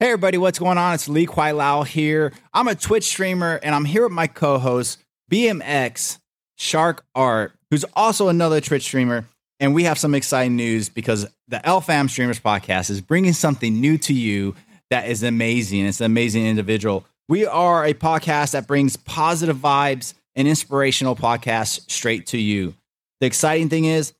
Hey everybody, what's going on? It's Lee Kwai Lau here. I'm a Twitch streamer and I'm here with my co-host BMX Shark Art, who's also another Twitch streamer. And we have some exciting news because the LFAM Streamers Podcast is bringing something new to you that is amazing. It's an amazing individual. We are a podcast that brings positive vibes and inspirational podcasts straight to you. The exciting thing is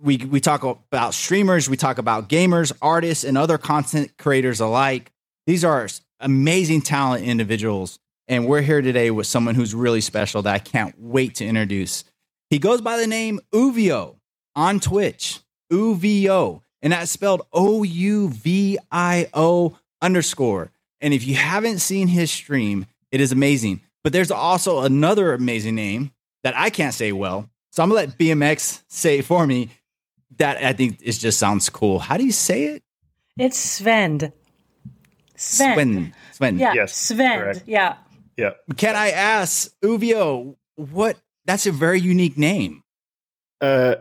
we we talk about streamers, we talk about gamers, artists, and other content creators alike. These are amazing talent individuals. And we're here today with someone who's really special that I can't wait to introduce. He goes by the name Uvio on Twitch, Uvio, and that's spelled O U V I O underscore. And if you haven't seen his stream, it is amazing. But there's also another amazing name that I can't say well. So I'm gonna let BMX say for me. That I think it just sounds cool. How do you say it? It's Sven. Sven. Sven. Sven. Yeah, Yes, Sven. correct. Yeah. Yeah. Can I ask Uvio what? That's a very unique name. Uh,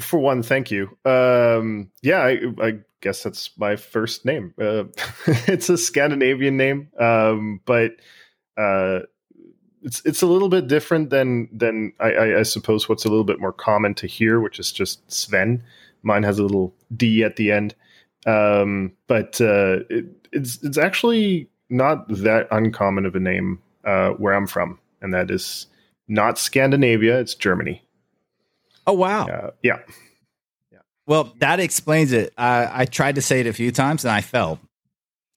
for one, thank you. Um, yeah, I, I guess that's my first name. Uh, it's a Scandinavian name, um, but uh, it's it's a little bit different than than I, I, I suppose what's a little bit more common to hear, which is just Sven. Mine has a little D at the end, um, but uh, it, it's it's actually not that uncommon of a name uh, where I'm from, and that is not Scandinavia; it's Germany. Oh wow. Uh, yeah. Well, that explains it. I, I tried to say it a few times and I failed.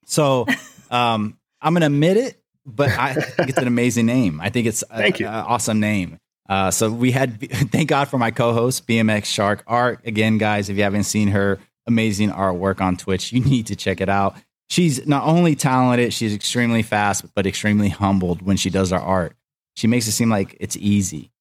So um, I'm going to admit it, but I think it's an amazing name. I think it's Thank you. an awesome name. Uh, so we had, thank God for my co-host BMX Shark Art. Again, guys, if you haven't seen her amazing artwork on Twitch, you need to check it out. She's not only talented, she's extremely fast, but extremely humbled when she does her art. She makes it seem like it's easy.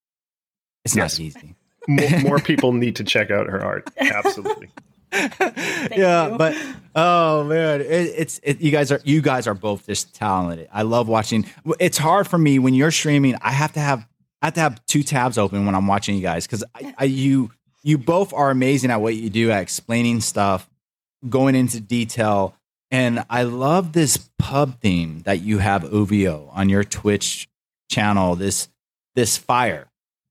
It's Yes. not easy. more, more people need to check out her art. Absolutely. yeah, you. but oh man, it, it's it, you guys are you guys are both just talented. I love watching. It's hard for me when you're streaming. I have to have I have to have two tabs open when I'm watching you guys because I, I you you both are amazing at what you do at explaining stuff, going into detail, and I love this pub theme that you have Uvio on your Twitch channel. This this fire.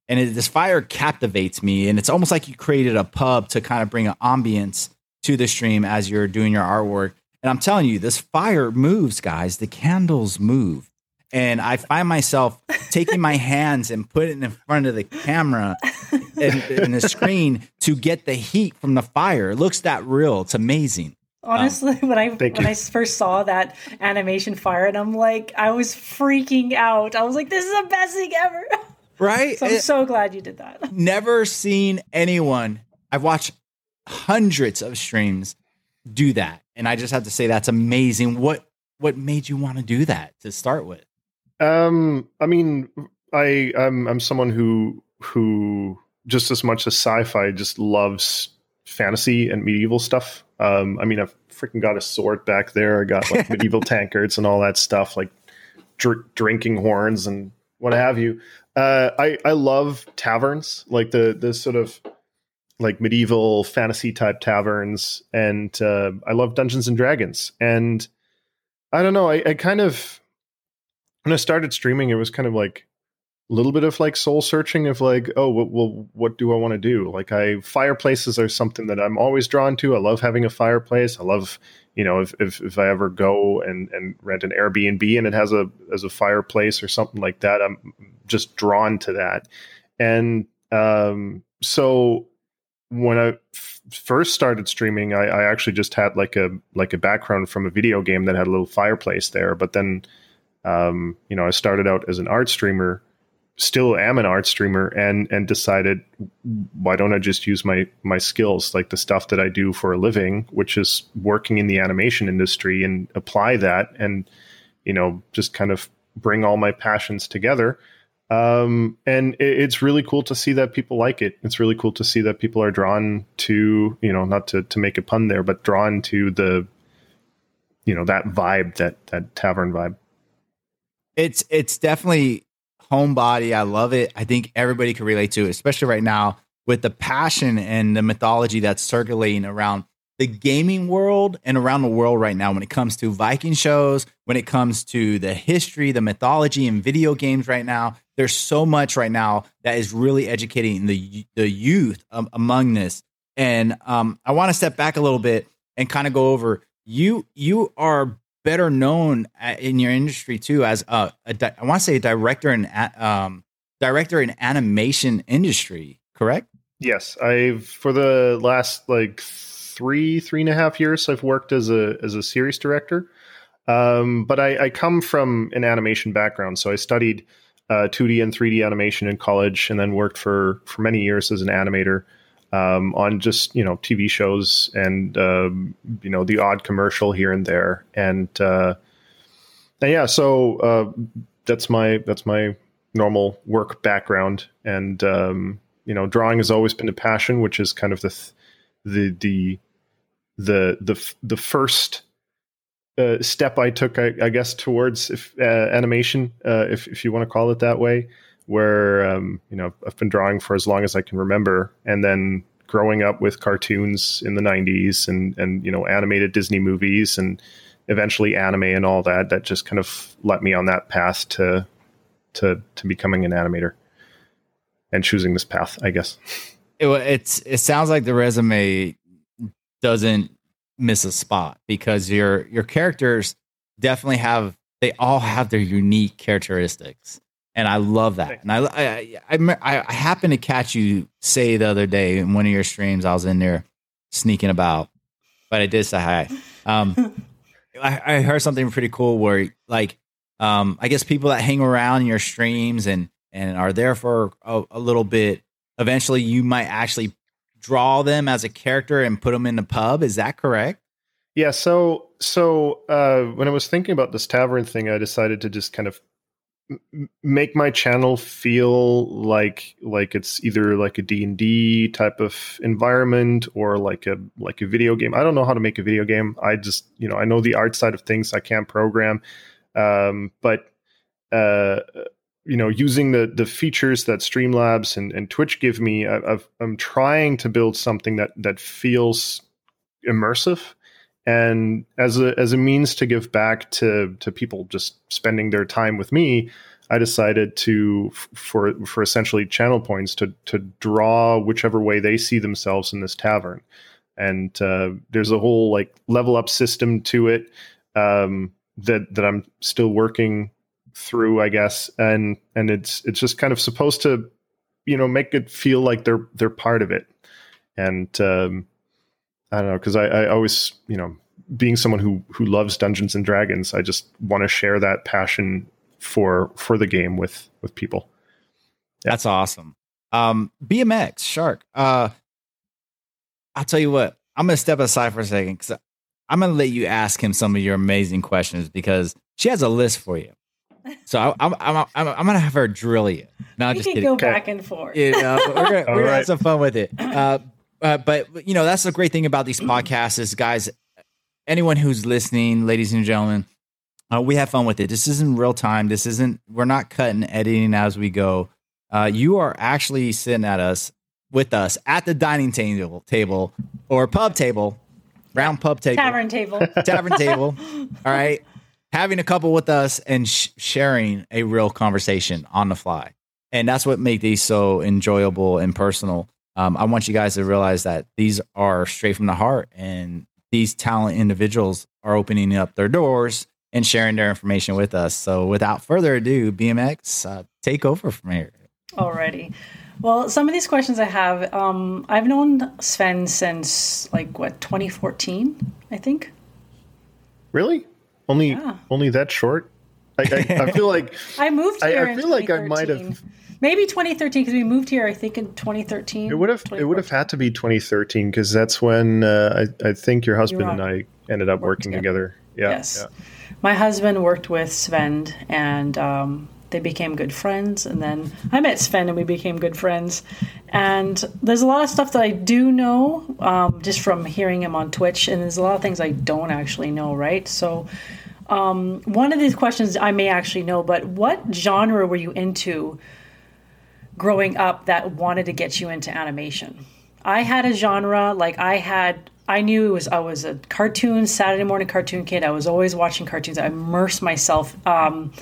And it, this fire captivates me and it's almost like you created a pub to kind of bring an ambience to the stream as you're doing your artwork. And i'm telling you this fire moves guys. The candles move. And i find myself taking my hands and putting it in front of the camera and, and the screen to get the heat from the fire. It looks that real. It's amazing Honestly, when I when you. I first saw that animation fire, and I'm like, I was freaking out. I was like, this is the best thing ever. right so I'm It- so glad you did that. never seen anyone. I've watched hundreds of streams do that, and I just have to say that's amazing. What what made you want to do that to start with? Um, I mean, I I'm I'm someone who who just as much as sci-fi just loves fantasy and medieval stuff. Um, I mean, I've freaking got a sword back there. I got like medieval tankards and all that stuff, like dr- drinking horns and what have you. Uh, I I love taverns, like the the sort of like medieval fantasy type taverns, and uh, I love Dungeons and Dragons. And I don't know, I, I kind of when I started streaming, it was kind of like little bit of like soul searching of like, oh, well, what do I want to do? Like, I fireplaces are something that I'm always drawn to. I love having a fireplace. I love, you know, if if, if I ever go and and rent an Airbnb and it has a as a fireplace or something like that, I'm just drawn to that. And um, so when I f- first started streaming, I, I actually just had like a like a background from a video game that had a little fireplace there. But then, um, you know, I started out as an art streamer, still am an art streamer, and and decided why don't I just use my my skills, like the stuff that I do for a living, which is working in the animation industry, and apply that, and you know, just kind of bring all my passions together um, and it, it's really cool to see that people like it. It's really cool to see that people are drawn to, you know, not to, to make a pun there, but drawn to the, you know, that vibe, that that tavern vibe. It's it's definitely homebody. I love it. I think everybody can relate to it, especially right now with the passion and the mythology that's circulating around the gaming world and around the world right now when it comes to Viking shows, when it comes to the history, the mythology and video games right now. There's so much right now that is really educating the the youth um, among this. And um, I want to step back a little bit and kind of go over you. You are better known at, in your industry too as a, a di- I want to say a director in a- um, director in animation industry. Correct? Yes, I've for the last like three three and a half years I've worked as a as a series director. Um, but I, I come from an animation background, so I studied uh, 2D and 3D animation in college, and then worked for for many years as an animator um, on just you know TV shows and um, you know the odd commercial here and there, and, uh, and yeah, so uh, that's my that's my normal work background, and um, you know drawing has always been a passion, which is kind of the th- the the the the the first uh, step I took, I, I guess, towards if, uh, animation, uh, if if you want to call it that way, where um, you know I've been drawing for as long as I can remember, and then growing up with cartoons in the '90s and and you know animated Disney movies and eventually anime and all that, that just kind of let me on that path to to to becoming an animator and choosing this path, I guess. It, it's it sounds like the resume doesn't miss a spot because your your characters definitely have they all have their unique characteristics and I love that. And I I, I I happened to catch you say the other day in one of your streams. I was in there sneaking about, but I did say hi. Um, I, I heard something pretty cool where like um, I guess people that hang around your streams and and are there for a, a little bit. Eventually, you might actually draw them as a character and put them in the pub. Is that correct? Yeah. So so uh, when I was thinking about this tavern thing, I decided to just kind of make my channel feel like like it's either like a D&D type of environment or like a like a video game. I don't know how to make a video game. I just, you know, I know the art side of things. I can't program. Um, but uh, you know, using the the features that Streamlabs and, and Twitch give me, I, I've, I'm trying to build something that that feels immersive and as a as a means to give back to to people just spending their time with me i decided to for for essentially channel points to to draw whichever way they see themselves in this tavern. And uh, there's a whole like level up system to it um, that that i'm still working through i guess. And and it's it's just kind of supposed to you know make it feel like they're they're part of it. And um, I don't know because I, I always you know being someone who who loves Dungeons and Dragons, I just want to share that passion for for the game with with people. Yeah. That's awesome. Um, BMX Shark. Uh, I'll tell you what. I'm gonna step aside for a second because I'm gonna let you ask him some of your amazing questions because she has a list for you. So I, I'm, I'm, I'm, I'm gonna have her drill you. No, we just can kidding. go okay. back and forth. You know, we're gonna, we're gonna right. have some fun with it. Uh, uh, but you know that's the great thing about these podcasts is guys anyone who's listening ladies and gentlemen uh, we have fun with it. This isn't real time. This isn't we're not cutting editing as we go. Uh, you are actually sitting at us with us at the dining table table or pub table round pub table. Tavern table. Tavern table. All right? Having a couple with us and sh- sharing a real conversation on the fly. And that's what makes these so enjoyable and personal um, I want you guys to realize that these are straight from the heart, and these talent individuals are opening up their doors and sharing their information with us. So, without further ado, BMX, uh, take over from here. Alrighty. Well, some of these questions I have, um, I've known Sven since like what 2014, I think. Really? Only yeah. only that short? I, I, I feel like I moved here. I, I feel like I might have maybe 2013 because we moved here. I think in 2013. It would have it would have had to be 2013 because that's when uh, I I think your husband and I ended up working together. together. Yeah. Yes. Yeah. My husband worked with Sven and. Um, they became good friends and then i met sven and we became good friends and there's a lot of stuff that i do know um, just from hearing him on twitch and there's a lot of things i don't actually know right so um, one of these questions i may actually know but what genre were you into growing up that wanted to get you into animation. I had a genre, like I had I knew it was I was a cartoon Saturday morning cartoon kid. I was always watching cartoons. I immersed myself um,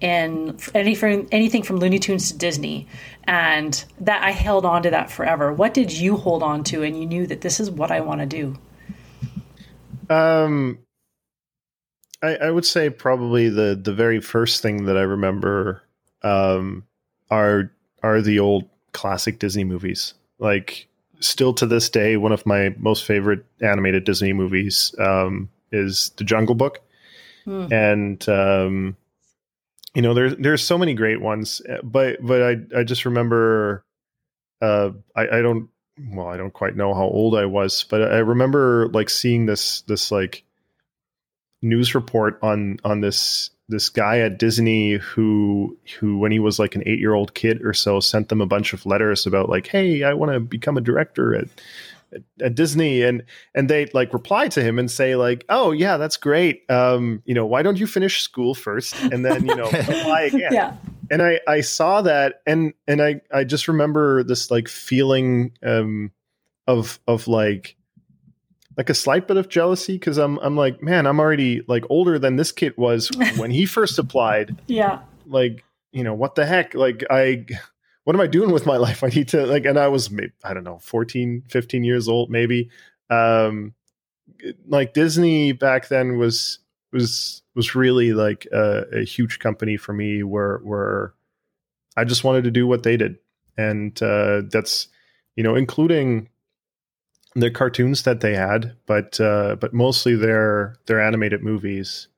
in anything anything from Looney Tunes to Disney, and that I held on to that forever. What did you hold on to, and you knew that this is what I want to do? Um, I, I would say probably the the very first thing that I remember um, are are the old classic Disney movies. Like still to this day, one of my most favorite animated Disney movies um, is The Jungle Book, hmm. and um, you know there's there's so many great ones, but but I I just remember uh, I, I don't well I don't quite know how old I was, but I remember like seeing this this like news report on on this this guy at Disney who who when he was like an 8-year-old kid or so sent them a bunch of letters about like hey I want to become a director at, at, at Disney and and they like reply to him and say like oh yeah that's great. Um you know why don't you finish school first? And then you know apply again. Yeah. And I I saw that and and I I just remember this like feeling um of of like like a slight bit of jealousy because I'm I'm like, man, I'm already like older than this kid was when he first applied. Yeah. Like, you know, what the heck? Like I what am I doing with my life? I need to like and I was maybe, I don't know, 14, 15 years old maybe. Um like Disney back then was was was really like a, a huge company for me where where I just wanted to do what they did. And uh that's you know, including the cartoons that they had, but uh, but mostly their their animated movies.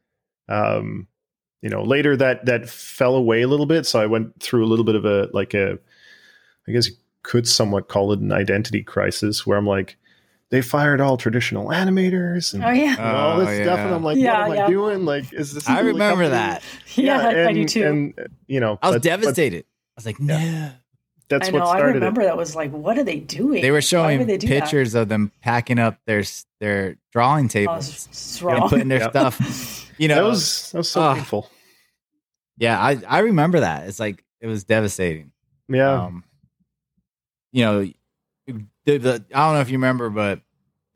Um, you know, later that that fell away a little bit, so I went through a little bit of a like a, I guess you could somewhat call it an identity crisis, where I'm like, they fired all traditional animators and, oh, yeah. and all this oh, stuff, yeah. and I'm like, yeah, what am I doing? Like, is this? I remember that. Yeah, and, I do too. And you know, I was but, devastated. But, I was like, no that's I know, what started I remember it. that was like, what are they doing? They were showing they pictures that? of them packing up their their drawing oh, tables oh, and putting their stuff. You know, that was that was so uh, painful. Yeah, I I remember that. It's like it was devastating. Yeah. Um, you know, the, the I don't know if you remember, but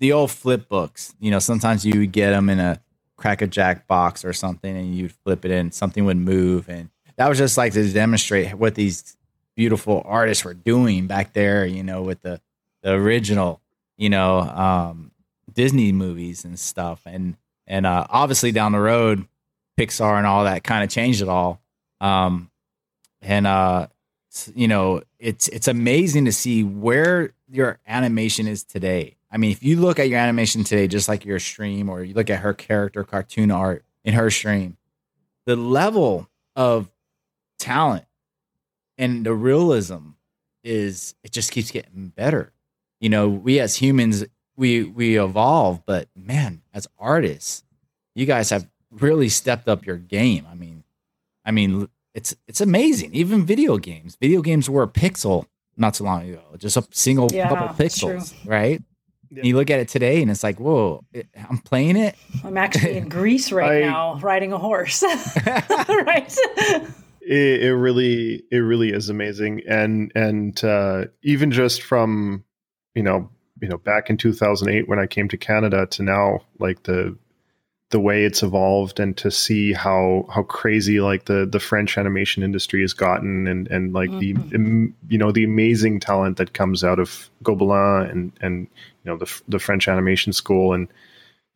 the old flip books. You know, sometimes you would get them in a Cracker Jack box or something, and you'd flip it in, something would move, and that was just like to demonstrate what these beautiful artists were doing back there, you know, with the, the original, you know, um, Disney movies and stuff. And, and, uh, obviously down the road, Pixar and all that kind of changed it all. Um, and, uh, you know, it's, it's amazing to see where your animation is today. I mean, if you look at your animation today, just like your stream, or you look at her character cartoon art in her stream, the level of talent and the realism is it just keeps getting better. You know, we as humans we we evolve, but man, as artists, you guys have really stepped up your game. I mean, I mean, it's it's amazing. Even video games, video games were a pixel not too long ago, just a single yeah, couple pixels, right? Yeah. You look at it today, and it's like, whoa! It, I'm playing it. I'm actually in Greece right I, now, riding a horse. right it, it, really it really is amazing. And and uh, even just from you know you know back in 2008 when i came to canada to now like the the way it's evolved and to see how how crazy like the the french animation industry has gotten and and like mm-hmm. the you know the amazing talent that comes out of Gobelins and and you know the the french animation school. And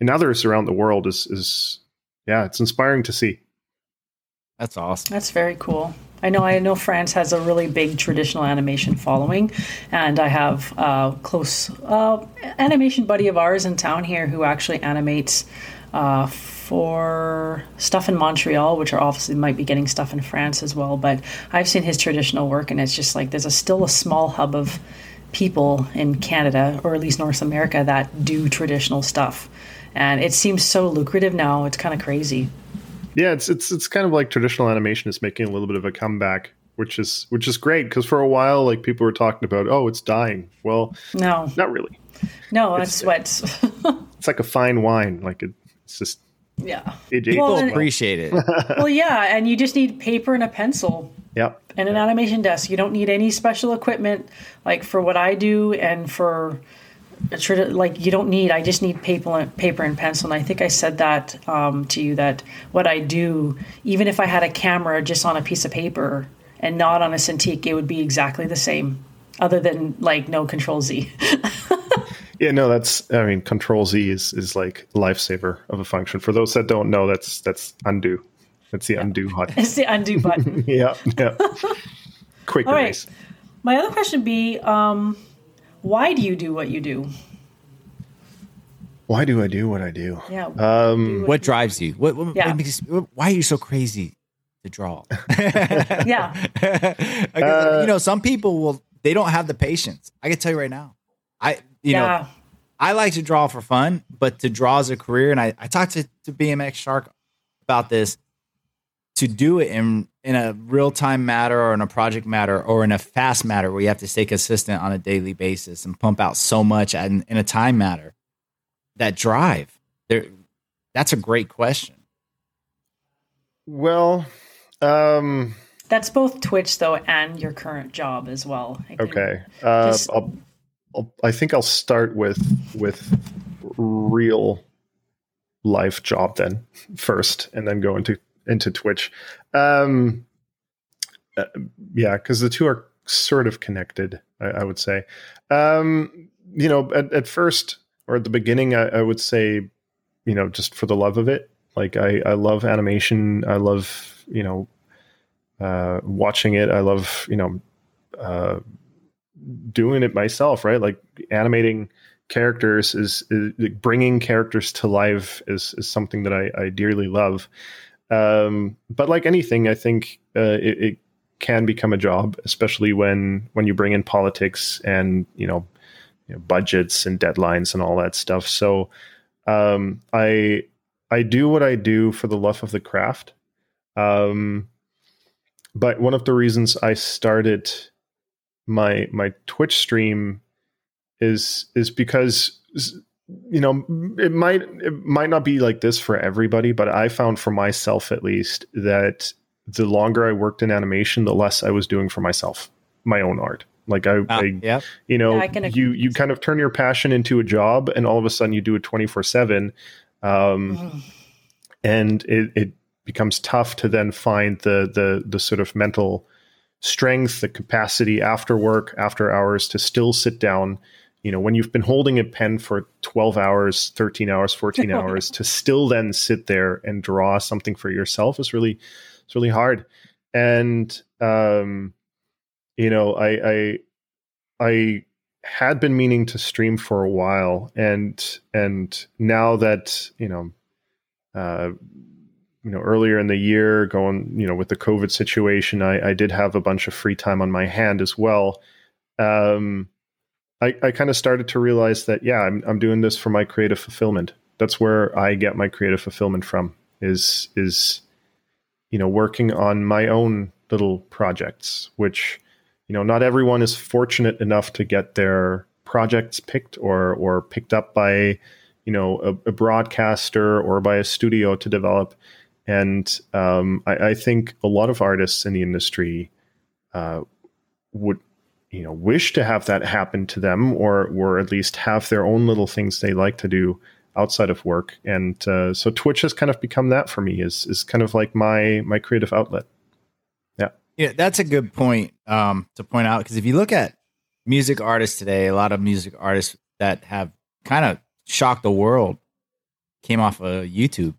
and others around the world is is yeah it's inspiring to see that's awesome. That's very cool. I know. I know France has a really big traditional animation following, and I have a close uh, animation buddy of ours in town here who actually animates uh, for stuff in Montreal, which are obviously might be getting stuff in France as well. But I've seen his traditional work, and it's just like there's a still a small hub of people in Canada, or at least North America, that do traditional stuff, and it seems so lucrative now. It's kind of crazy. Yeah, it's it's it's kind of like traditional animation is making a little bit of a comeback, which is which is great because for a while, like people were talking about, oh, it's dying. Well, no, not really. No, it's what it's like a fine wine. Like it, it's just yeah. It, people well, appreciate it. well, yeah, and you just need paper and a pencil. Yep. And an animation desk. You don't need any special equipment like for what I do and for like you don't need i just need paper and paper and pencil. And i think i said that um, to you that what i do even if i had a camera just on a piece of paper and not on a cintiq it would be exactly the same other than like no control z. Yeah no that's i mean control z is is like lifesaver of a function. For those that don't know that's that's undo. That's the yeah. undo button. It's the undo button. Yeah yeah. Quick All right. my other question would be um, why do you do what you do? Why do I do what I do? Yeah. Um, what, what drives you? What, what, yeah. what why are you so crazy to draw? yeah. uh, you know, some people will. They don't have the patience. I can tell you right now. I you yeah. know. I like to draw for fun, but to draw as a career, and I, I talked to, to BMX Shark about this to do it in in a real time matter or in a project matter or in a fast matter where you have to stay consistent on a daily basis and pump out so much in, in a time matter that drive there that's a great question well um that's both twitch though and your current job as well okay uh, just, I'll, I'll, i think i'll start with with real life job then first and then go into into Twitch. Um, uh, yeah, because the two are sort of connected, I, I would say. Um, you know, at, at, first or at the beginning, I, I, would say, you know, just for the love of it. Like I, I love animation. I love, you know, uh, watching it. I love, you know, uh, doing it myself. Right, like animating characters is, is like bringing characters to life is is something that I, I dearly love. Um, but like anything, I think uh, it, it, can become a job, especially when when you bring in politics and you know, you know budgets and deadlines and all that stuff. So um, I I do what I do for the love of the craft. Um, but one of the reasons I started my my Twitch stream is is because you know it might it might not be like this for everybody but i found for myself at least that the longer i worked in animation the less i was doing for myself my own art like i, ah, I yeah. you know yeah, you you kind of turn your passion into a job and all of a sudden you do it 24 7 um, and it, it becomes tough to then find the the the sort of mental strength the capacity after work after hours to still sit down you know when you've been holding a pen for 12 hours 13 hours 14 hours to still then sit there and draw something for yourself is really it's really hard. And um you know i i i had been meaning to stream for a while and and now that you know uh you know earlier in the year going you know with the covid situation i i did have a bunch of free time on my hand as well. Um I, I kind of started to realize that yeah, I'm I'm doing this for my creative fulfillment. That's where I get my creative fulfillment from. Is is you know working on my own little projects, which you know not everyone is fortunate enough to get their projects picked or or picked up by you know a, a broadcaster or by a studio to develop. And um, I, I, think a lot of artists in the industry uh, would you know wish to have that happen to them or or at least have their own little things they like to do outside of work. And uh, so twitch has kind of become that for me is is kind of like my my creative outlet. Yeah. Yeah that's a good point um, to point out. Because if you look at music artists today a lot of music artists that have kind of shocked the world came off of youtube.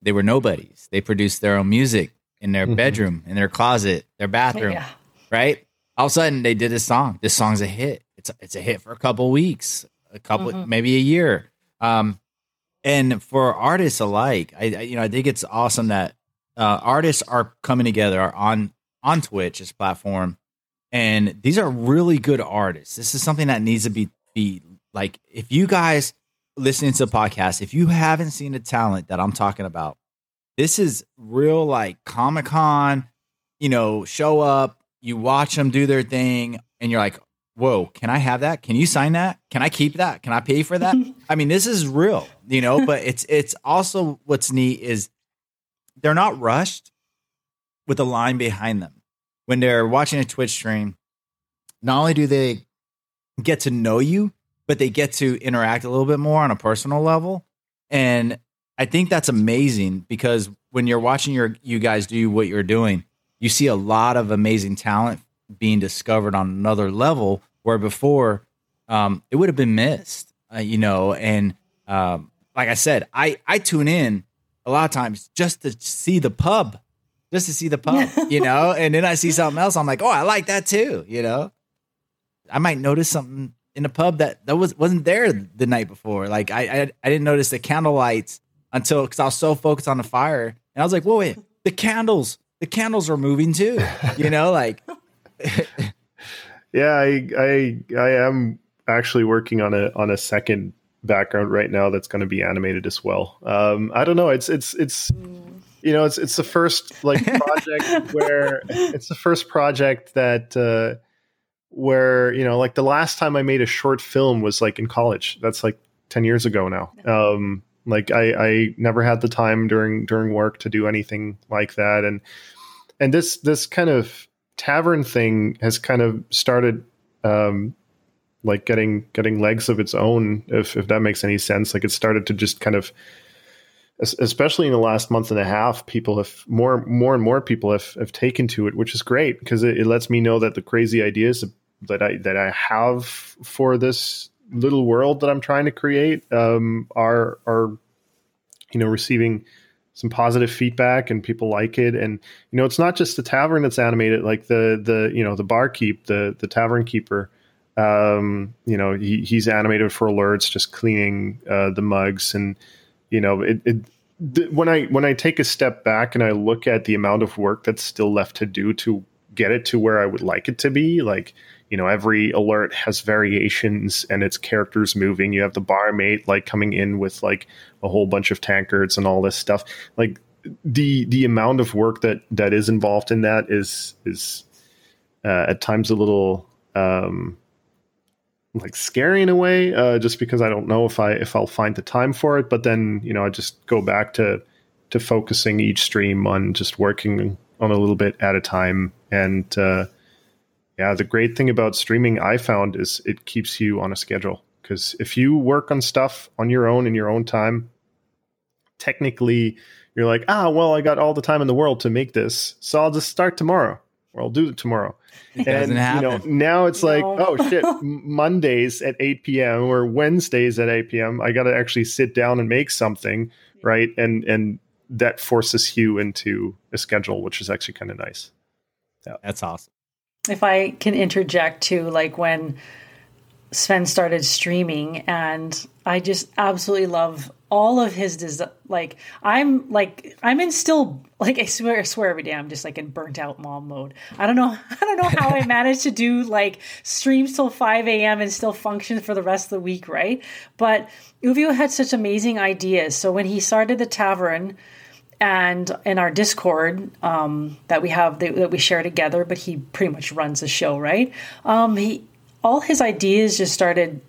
They were nobodies. They produced their own music in their mm-hmm. bedroom in their closet their bathroom yeah. right all of a sudden they did this song. This song's a hit. It's a, it's a hit for a couple weeks, a couple mm-hmm. maybe a year. Um, and for artists alike, I, I, you know I think it's awesome that uh, artists are coming together are on on Twitch, this platform, and these are really good artists. This is something that needs to be be like if you guys listening to the podcast, if you haven't seen the talent that I'm talking about, this is real like Comic Con, you know, show up, you watch them do their thing and you're like, whoa, can I have that? Can you sign that? Can I keep that? Can I pay for that? I mean, this is real, you know, but it's it's also what's neat is they're not rushed with a line behind them. When they're watching a Twitch stream, not only do they get to know you, but they get to interact a little bit more on a personal level. And I think that's amazing because when you're watching your you guys do what you're doing, you see a lot of amazing talent being discovered on another level where before um, it would have been missed, uh, you know. And um, like I said, I I tune in a lot of times just to see the pub, just to see the pub, you know. And then I see something else, I'm like, oh, I like that too, you know. I might notice something in the pub that that was wasn't there the night before. Like I I, I didn't notice the candle lights until because I was so focused on the fire, and I was like, whoa, wait, the candles, the candles are moving too, you know, like. yeah, I I I am actually working on a on a second background right now that's going to be animated as well. Um, I don't know. It's it's it's you know it's it's the first like project where it's the first project that uh, where you know like the last time I made a short film was like in college. That's like ten years ago now. Um, like I I never had the time during during work to do anything like that, and and this this kind of tavern thing has kind of started um, like getting getting legs of its own if if that makes any sense. Like it started to just kind of especially in the last month and a half people have more more and more people have, have taken to it which is great because it, it lets me know that the crazy ideas that i that i have for this little world that i'm trying to create um, are are you know receiving some positive feedback and people like it. And you know it's not just the tavern that's animated like the the you know the barkeep the the tavern keeper um, you know, he, he's animated for alerts, just cleaning uh, the mugs, and you know, it, it th- when I when I take a step back and I look at the amount of work that's still left to do to get it to where I would like it to be, like you know, every alert has variations and its characters moving. You have the barmaid like coming in with like a whole bunch of tankards and all this stuff. Like the the amount of work that that is involved in that is is uh, at times a little um, like scary in a way, uh, just because I don't know if I if I'll find the time for it. But then you know I just go back to to focusing each stream on just working on a little bit at a time. And uh, yeah, the great thing about streaming I found is it keeps you on a schedule because if you work on stuff on your own in your own time, technically you're like, ah, well, I got all the time in the world to make this, so I'll just start tomorrow or I'll do it tomorrow. and you know now it's like oh shit mondays at 8 p.m or wednesdays at 8 p.m i gotta actually sit down and make something right? And and that forces you into a schedule which is actually kind of nice. Yeah. That's awesome if i can interject too like when sven started streaming and i just absolutely love all of his des- like I'm like I'm in still like I swear I swear every day I'm just like in burnt out mom mode. I don't know I don't know how I managed to do like streams till 5 a.m. and still function for the rest of the week, right? But Uvio had such amazing ideas. So when he started the tavern and in our Discord um, that we have that we share together, but he pretty much runs the show, right? Um, he all his ideas just started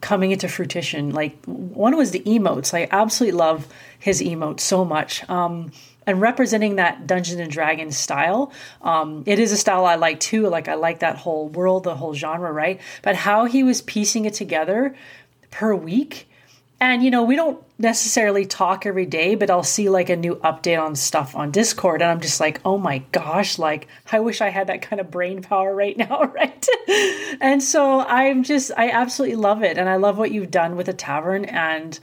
coming into fruition. Like one was the emotes. I absolutely love his emotes so much. Um, and representing that Dungeons and Dragons style. Um, it is a style I like too. Like I like that whole world, the whole genre, right? But how he was piecing it together per week and you know, we don't necessarily talk every day, but I'll see like a new update on stuff on Discord and I'm just like, "Oh my gosh, like I wish I had that kind of brain power right now, right?" and so I'm just I absolutely love it and I love what you've done with the tavern and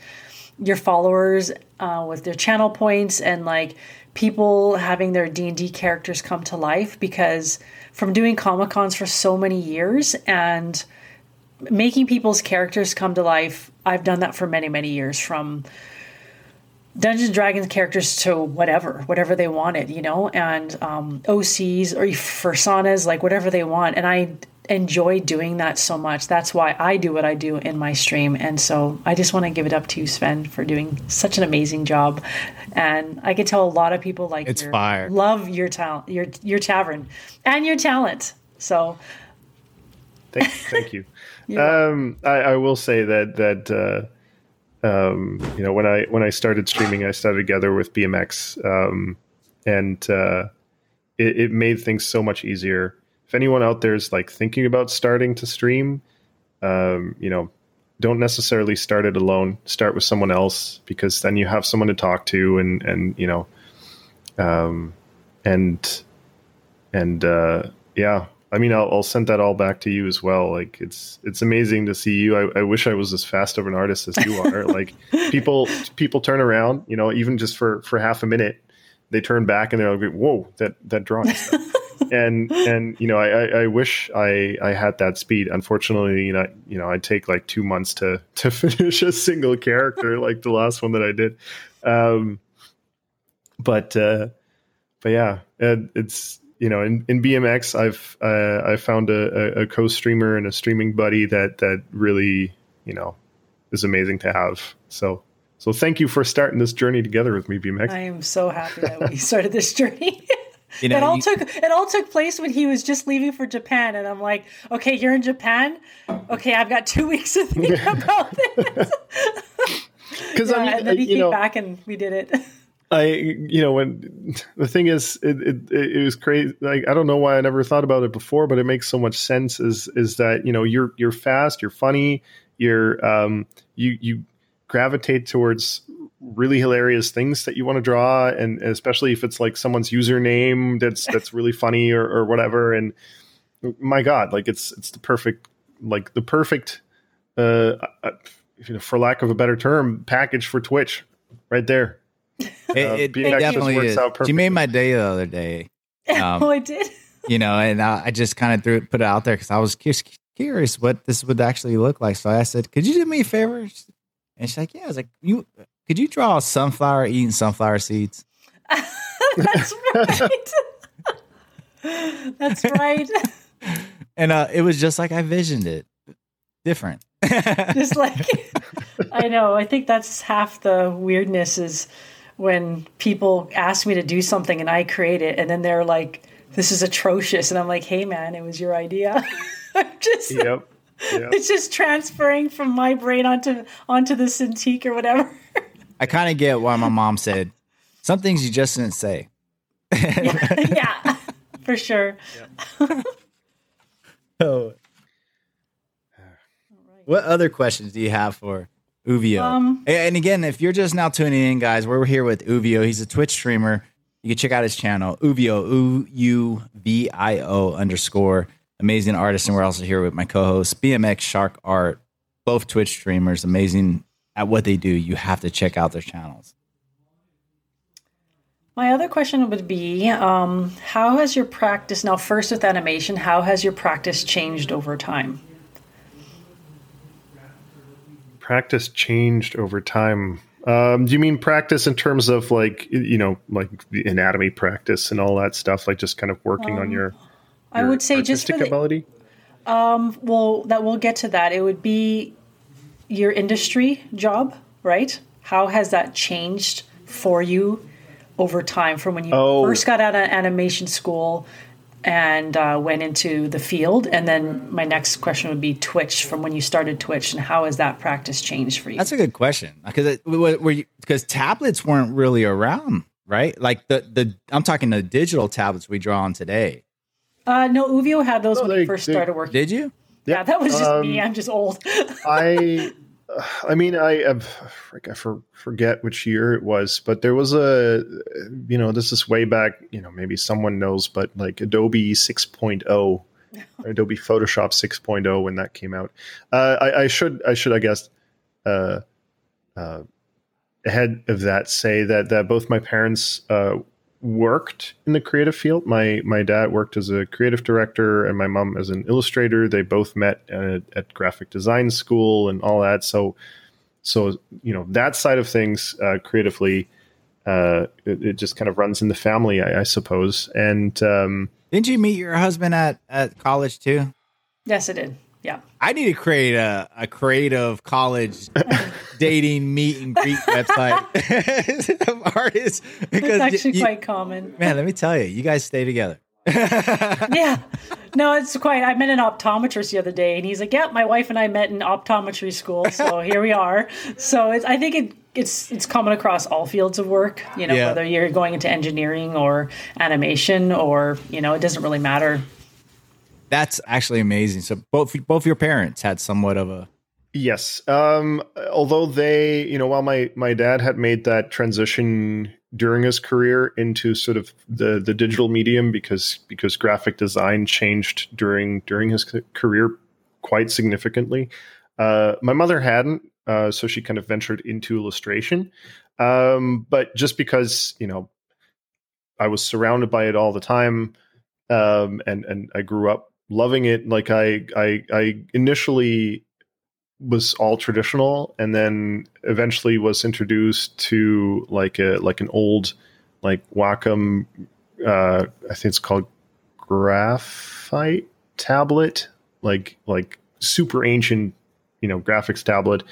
your followers uh, with their channel points and like people having their D&D characters come to life because from doing Comic Cons for so many years and making people's characters come to life, I've done that for many, many years from Dungeons and Dragons characters to whatever, whatever they wanted, you know, and um, OCs or personas, like whatever they want. And I enjoy doing that so much. That's why I do what I do in my stream. And so I just want to give it up to you, Sven, for doing such an amazing job. And I can tell a lot of people like it's your, fire. love your talent, your your tavern, and your talent. So thank, thank you. Um, I, I, will say that that uh, um, you know when I when I started streaming, I started together with BMX, um, and uh, it, it, made things so much easier. If anyone out there is like thinking about starting to stream, um, you know, don't necessarily start it alone. Start with someone else because then you have someone to talk to, and and you know, um, and and uh, yeah. I mean, I'll, I'll send that all back to you as well. Like it's it's amazing to see you. I, I wish I was as fast of an artist as you are. like people people turn around, you know, even just for for half a minute, they turn back and they're like, "Whoa, that that drawing." and and you know, I, I wish I I had that speed. Unfortunately, you know, you know, I'd take like two months to to finish a single character, like the last one that I did. Um, but uh, but yeah, it, it's you know, in, in BMX, I've uh, I found a, a co-streamer and a streaming buddy that that really you know is amazing to have. So so thank you for starting this journey together with me, BMX. I am so happy that we started this journey. You know, it all you, took it all took place when he was just leaving for Japan, and I'm like, okay, you're in Japan. Okay, I've got two weeks to think about this. Because yeah, I mean, and then he came know, back and we did it. I, you know, when the thing is, it, it, it was crazy. Like, I don't know why I never thought about it before, but it makes so much sense. Is is that you know you're you're fast, you're funny, you're um you you gravitate towards really hilarious things that you want to draw, and especially if it's like someone's username that's that's really funny or, or whatever. And my God, like it's it's the perfect like the perfect, uh, uh you know, for lack of a better term, package for Twitch, right there. It, uh, it, it definitely is. She made my day the other day. Um, oh, I did. you know, and I, I just kind of threw it, put it out there because I was curious what this would actually look like. So I said, "Could you do me a favor?" And she's like, "Yeah." I was like, "You could you draw a sunflower eating sunflower seeds?" That's right. That's right. and uh, it was just like I visioned it, different. just like I know. I think that's half the weirdness is when people ask me to do something and I create it, and then they're like, "This is atrocious," and I'm like, "Hey, man, it was your idea." just yep. Yep. It's just transferring from my brain onto onto the Cintiq or whatever. I kind of get why my mom said some things you just didn't say. yeah, yeah, for sure. Yeah. oh. What other questions do you have for Uvio. Um, and again, if you're just now tuning in, guys, we're here with Uvio. He's a Twitch streamer. You can check out his channel, Uvio, U U V I O underscore. Amazing artist. And we're also here with my co host, BMX Shark Art, both Twitch streamers, amazing at what they do. You have to check out their channels. My other question would be um, How has your practice, now, first with animation, how has your practice changed over time? Practice changed over time? Um, do you mean practice in terms of like you know like the anatomy practice and all that stuff, like just kind of working um, on your, your? I would say just for the, ability. Um, well, that we'll get to that. It would be your industry job, right? How has that changed for you over time from when you oh. first got out of animation school and uh, went into the field. And then my next question would be Twitch from when you started Twitch and how has that practice changed for you? That's a good question because because tablets weren't really around, right? Like the the I'm talking the digital tablets we draw on today. Uh, no, Uvio had those oh, when they, he first they, started working. Did you? Yeah, that was just um, me. I'm just old. I I mean, I, have, I for, forget which year it was, but there was a, you know, this is way back, you know, maybe someone knows, but like Adobe 6.0, Adobe Photoshop 6.0 when that came out. Uh, I, I, should, I should, I guess, uh, uh, ahead of that, say that that both my parents uh, worked in the creative field. My my dad worked as a creative director, and my mom as an illustrator. They both met at, at graphic design school and all that. So, so you know that side of things uh, creatively, uh, it, it, just kind of runs in the family, I, I suppose. And um, didn't you meet your husband at at college too? Yes, I did. Yeah. I need to create a, a creative college dating meet and greet website of artists. Because it's actually you, quite common. Man, let me tell you, you guys stay together. yeah. No, it's quite. I met an optometrist the other day, and he's like, "Yeah, my wife and I met in optometry school, so here we are." So it's, I think it, it's it's common across all fields of work. You know, yeah. whether you're going into engineering or animation, or you know, it doesn't really matter that's actually amazing. So both both your parents had somewhat of a Yes. Um, although they, you know, while my my dad had made that transition during his career into sort of the the digital medium because because graphic design changed during during his career quite significantly. Uh, my mother hadn't, uh, so she kind of ventured into illustration. Um, but just because you know I was surrounded by it all the time, um, and and I grew up loving it. Like I I I initially was all traditional and then eventually was introduced to like a like an old like Wacom uh I think it's called Graphire tablet like like super ancient you know graphics tablet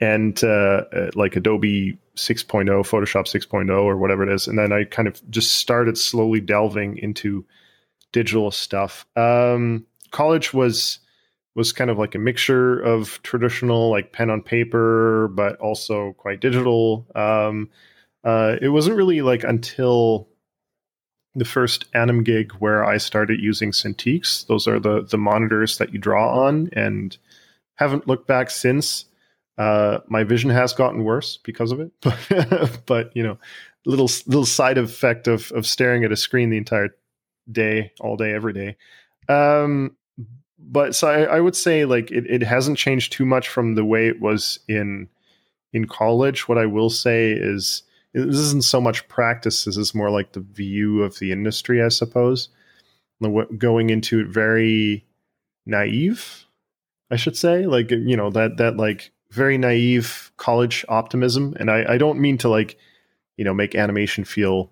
and uh, uh like Adobe 6.0 Photoshop 6.0 or whatever it is and then I kind of just started slowly delving into digital stuff. Um college was was kind of like a mixture of traditional like pen on paper but also quite digital. Um, uh, it wasn't really like until the first anim gig where i started using cintiqs. Those are the the monitors that you draw on and haven't looked back since. Uh, my vision has gotten worse because of it but you know little little side effect of of staring at a screen the entire day all day every day um, but so I, I would say like it, it hasn't changed too much from the way it was in in college. What I will say is this isn't so much practice. This is more like the view of the industry, I suppose. Going into it very naive, I should say, like you know that that like very naive college optimism, and I, I don't mean to like you know make animation feel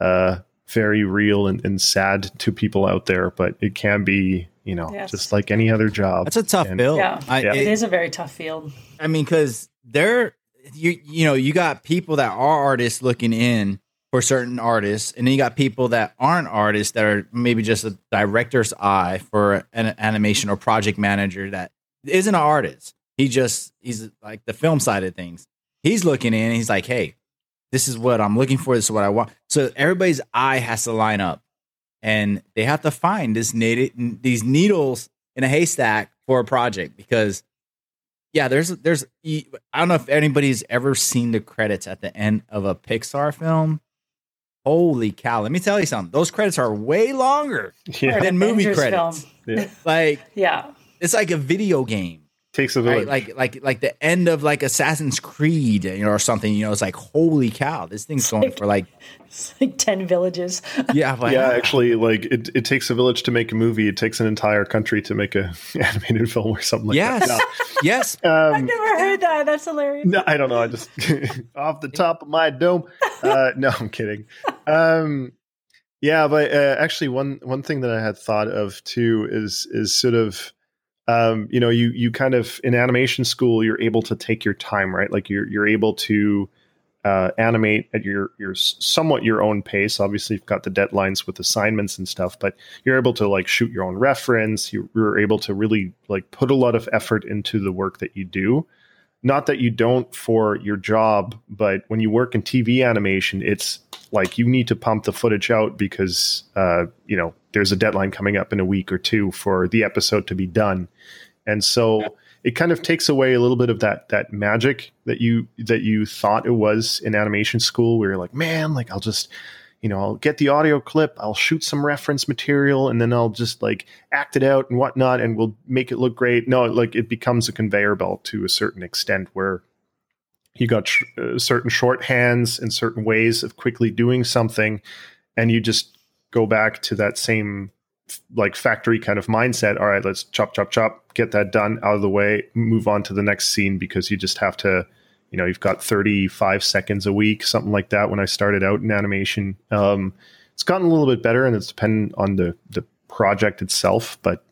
uh, very real and, and sad to people out there, but it can be you know, yes. just like any other job. That's a tough and, field. Yeah, I, it, it is a very tough field. I mean, because they're you you know you got people that are artists looking in for certain artists, and then you got people that aren't artists that are maybe just a director's eye for an animation or project manager that isn't an artist. He just he's like the film side of things. He's looking in, and he's like, hey. This is what I'm looking for. This is what I want. So everybody's eye has to line up and they have to find this these needles in a haystack for a project because yeah there's there's i don't know if anybody's ever seen the credits at the end of a pixar film holy cow let me tell you something those credits are way longer yeah. than movie Avengers credits yeah. like yeah it's like a video game takes a village. Right? Like like like the end of like Assassin's Creed, you know, or something. You know, it's like holy cow, this thing's going for like it's like ten villages. yeah, like, yeah. Actually, like it, it takes a village to make a movie. It takes an entire country to make a animated film or something like yes. that. yes, um, I've never heard that. That's hilarious. No, I don't know. I just off the top of my dome. Uh, no, I'm kidding. Um, yeah, but uh, actually, one one thing that I had thought of too is is sort of um, you know, you you kind of in animation school, you're able to take your time, right? Like you're you're able to uh, animate at your your somewhat your own pace. Obviously, you've got the deadlines with assignments and stuff, but you're able to like shoot your own reference. You, you're able to really like put a lot of effort into the work that you do. Not that you don't for your job, but when you work in TV animation, it's like you need to pump the footage out because uh, you know there's a deadline coming up in a week or two for the episode to be done and so yeah. it kind of takes away a little bit of that that magic that you that you thought it was in animation school where you're like man like i'll just you know i'll get the audio clip i'll shoot some reference material and then i'll just like act it out and whatnot and we'll make it look great no like it becomes a conveyor belt to a certain extent where you got sh- uh, certain shorthands and certain ways of quickly doing something and you just go back to that same like factory kind of mindset all right let's chop chop chop get that done out of the way move on to the next scene because you just have to you know you've got 35 seconds a week something like that when i started out in animation. Um, it's gotten a little bit better and it's dependent on the the project itself but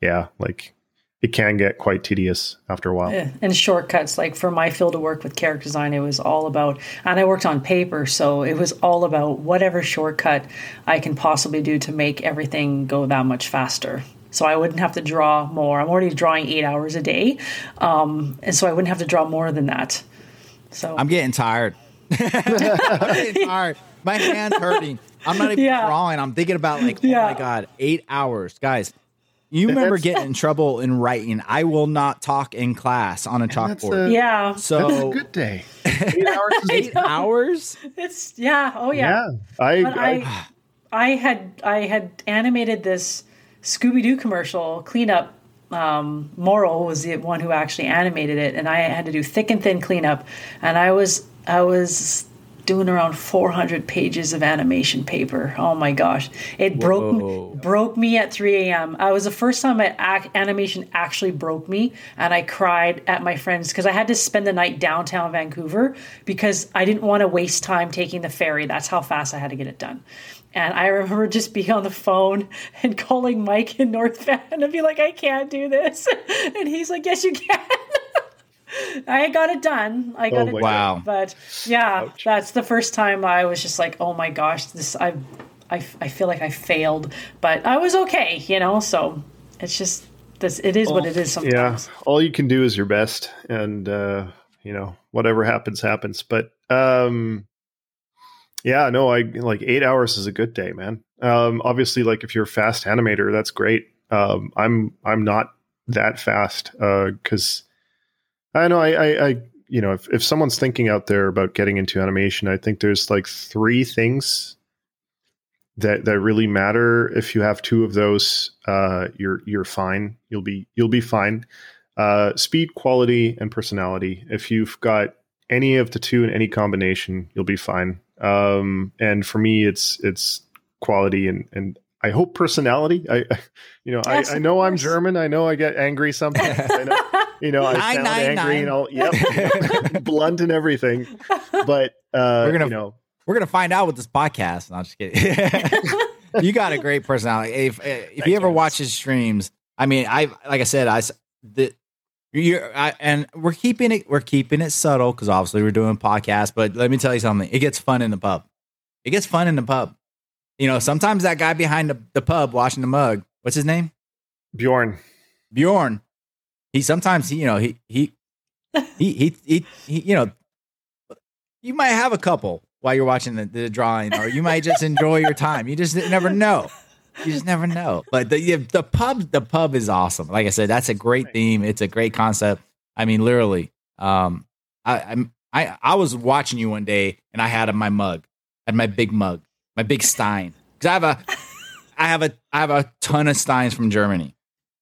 yeah like it can get quite tedious after a while. Yeah. And shortcuts, like for my field of work with character design, it was all about, and I worked on paper, so it was all about whatever shortcut I can possibly do to make everything go that much faster. So I wouldn't have to draw more. I'm already drawing eight hours a day, um, and so I wouldn't have to draw more than that. So I'm getting tired. I'm getting tired. My hands hurting. I'm not even yeah. drawing. I'm thinking about like, oh yeah. my god, eight hours, guys You remember That's- getting in trouble in writing. I will not talk in class on a that's chalkboard. a- Yeah, That's so a good day. Eight hours eight hours. it's yeah. Oh yeah. Yeah, I, I, I, I had I had animated this Scooby Doo commercial cleanup. Um, Morrill was the one who actually animated it, and I had to do thick and thin cleanup, and I was I was doing around 400 pages of animation paper. Oh my gosh, it broke Whoa. broke me at 3 a.m. I was the first time my ac- animation actually broke me, and I cried at my friends because I had to spend the night downtown Vancouver because I didn't want to waste time taking the ferry. That's how fast I had to get it done. And I remember just being on the phone and calling Mike in North Van and be like, I can't do this. And he's like, Yes, you can. I got it done. I got Oh it my done. Wow. But yeah, that's the first time I was just like, oh my gosh, this I, I, I feel like I failed, but I was okay, you know. So it's just this. It is what it is yeah. All you can do is your best, and uh, you know whatever happens, happens. But um, yeah, no, I like eight hours is a good day, man. Um, obviously, like if you're a fast animator, that's great. Um, I'm I'm not that fast because I know I, I I you know if if someone's thinking out there about getting into animation, I think there's like three things that that really matter. If you have two of those, uh, you're you're fine. You'll be you'll be fine. Uh, speed, quality, and personality. If you've got any of the two in any combination, you'll be fine. Um, and for me, it's it's quality and and I hope personality. I, you know Yes, I, I, know I'm. German. I know I get angry sometimes. I know, you know I Nine, sound nine, angry nine. and all. Yep, blunt and everything. But uh, We're gonna- you know We're gonna find out with this podcast. No, I'm just kidding. you got a great personality. If if you ever you. watch his streams, I mean, I like I said, I s- the you're I, and we're keeping it we're keeping it subtle because obviously we're doing podcasts. But let me tell you something. It gets fun in the pub. It gets fun in the pub. You know, sometimes that guy behind the, the pub washing the mug. What's his name? Bjorn. Bjorn. He sometimes he you know he he he he, he, he you know you might have a couple while you're watching the, the drawing, or you might just enjoy your time. You just never know. You just never know. But the the pub the pub is awesome. Like I said, that's a great theme. It's a great concept. I mean, literally. Um, I I I was watching you one day, and I had my mug, had my big mug, my big Stein, because I have a I have a I have a ton of Steins from Germany,